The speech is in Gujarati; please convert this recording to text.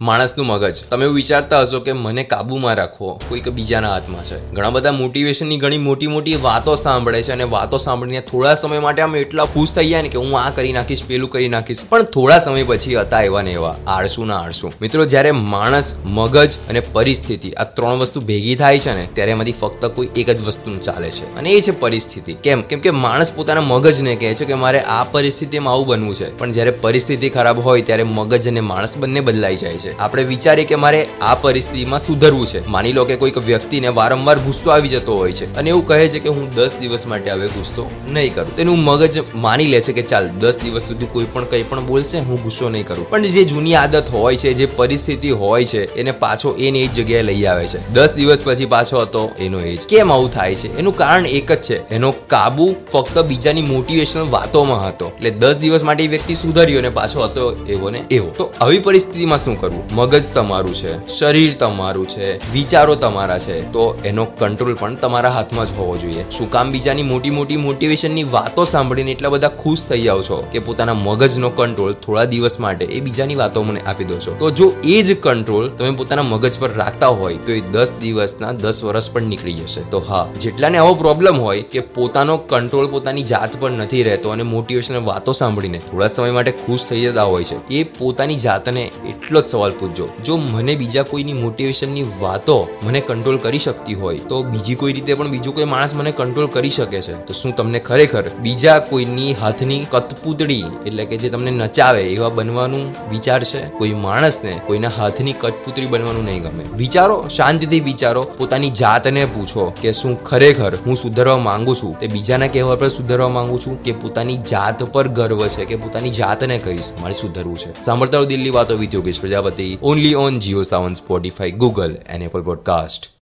માણસનું મગજ. તમે એવું વિચારતા હશો કે મને કાબુમાં રાખવો, કોઈક બીજાના હાથમાં છે. ઘણા બધા મોટિવેશનની ઘણી મોટી મોટી વાતો સાંભળે છે અને વાતો સાંભળીને થોડા સમય માટે આમ એટલા ખુશ થઈ જાય ને કે હું આ કરી નાખીશ, પેલું કરી નાખીશ. પણ થોડા સમય પછી હતા એવા ને એવા. આળસુ ના આળસુ. મિત્રો, જ્યારે માણસ, મગજ અને પરિસ્થિતિ આ ત્રણ વસ્તુ ભેગી થાય છે ને, ત્યારે એમાંથી ફક્ત કોઈ એક જ વસ્તુનું ચાલે છે. અને એ છે પરિસ્થિતિ. કેમ? કેમ કે માણસ પોતાના મગજને કહે છે કે મારે આ પરિસ્થિતિમાં આવું બનવું છે. પણ જ્યારે પરિસ્થિતિ ખરાબ હોય ત્યારે મગજ અને માણસ બંને બદલાઈ જાય છે. આપણે વિચારીએ કે મારે આ પરિસ્થિતિમાં સુધરવું છે. માની લો કે કોઈક વ્યક્તિને વારંવાર ગુસ્સો આવી જતો હોય છે અને એવું કહે છે કે હું દસ દિવસ માટે હવે ગુસ્સો નહીં કરું. તેનું મગજ માની લે છે કે ચાલ, દસ દિવસ સુધી કોઈ પણ કંઈ પણ બોલશે, હું ગુસ્સો નહીં કરું. પણ જે જૂની આદત હોય છે, જે પરિસ્થિતિ હોય છે, એને પાછો એને એ જ જગ્યાએ લઈ આવે છે. દસ દિવસ પછી પાછો હતો, એનો એજ કેમ આવું થાય છે? એનું કારણ એક જ છે. એનો કાબુ ફક્ત બીજાની મોટિવેશનલ વાતોમાં હતો. એટલે દસ દિવસ માટે એ વ્યક્તિ સુધર્યો અને પાછો હતો એવો ને એવો. તો આવી પરિસ્થિતિમાં શું કરવું? મગજ તમારું છે, શરીર તમારું છે, વિચારો તમારા છે, તો એનો કંટ્રોલ પણ તમારા હાથમાં જ હોવો જોઈએ. શું કામ બીજાની મોટી મોટી મોટિવેશનની વાતો સાંભળીને એટલા બધા ખુશ થઈ જાઓ છો કે પોતાના મગજનો કંટ્રોલ થોડા દિવસ માટે એ બીજાની વાતો મને આપી દો છો? તો જો એ જ કંટ્રોલ તમે પોતાના મગજ પર રાખતા હોય, તો એ દસ દિવસના દસ વર્ષ પણ નીકળી જશે. તો હા, જેટલાને આવો પ્રોબ્લેમ હોય કે પોતાનો કંટ્રોલ પોતાની જાત પર નથી રહેતો અને મોટિવેશનલ વાતો સાંભળીને થોડા સમય માટે ખુશ થઈ જતા હોય છે, એ પોતાની જાતને એટલો જ સવાલ પૂછજો. જો મને બીજા કોઈની મોટિવેશનની વાતો મને કંટ્રોલ કરી શકતી હોય, તો બીજી કોઈ રીતે પણ બીજો કોઈ માણસ મને કંટ્રોલ કરી શકે છે. તો શું તમને ખરેખર બીજા કોઈની હાથની કટપુતળી, એટલે કે જે તમને નચાવે એવા બનવાનું વિચાર છે? કોઈ માણસને કોઈના હાથની કટપુતળી બનવાનું નહીં ગમે. વિચારો, શાંતિથી વિચારો, પોતાની જાતને પૂછો કે શું ખરેખર હું સુધરવા માંગુ છું? તે બીજાના કહેવા પર સુધરવા માંગુ છું કે પોતાની જાત પર ગર્વ છે કે પોતાની જાતને કહીશ, મારે સુધરવું છે? સાંભળતા દિલ્હી વાતો with Yogesh Prajapati. Only on JioSaavn, Spotify, Google and Apple Podcast.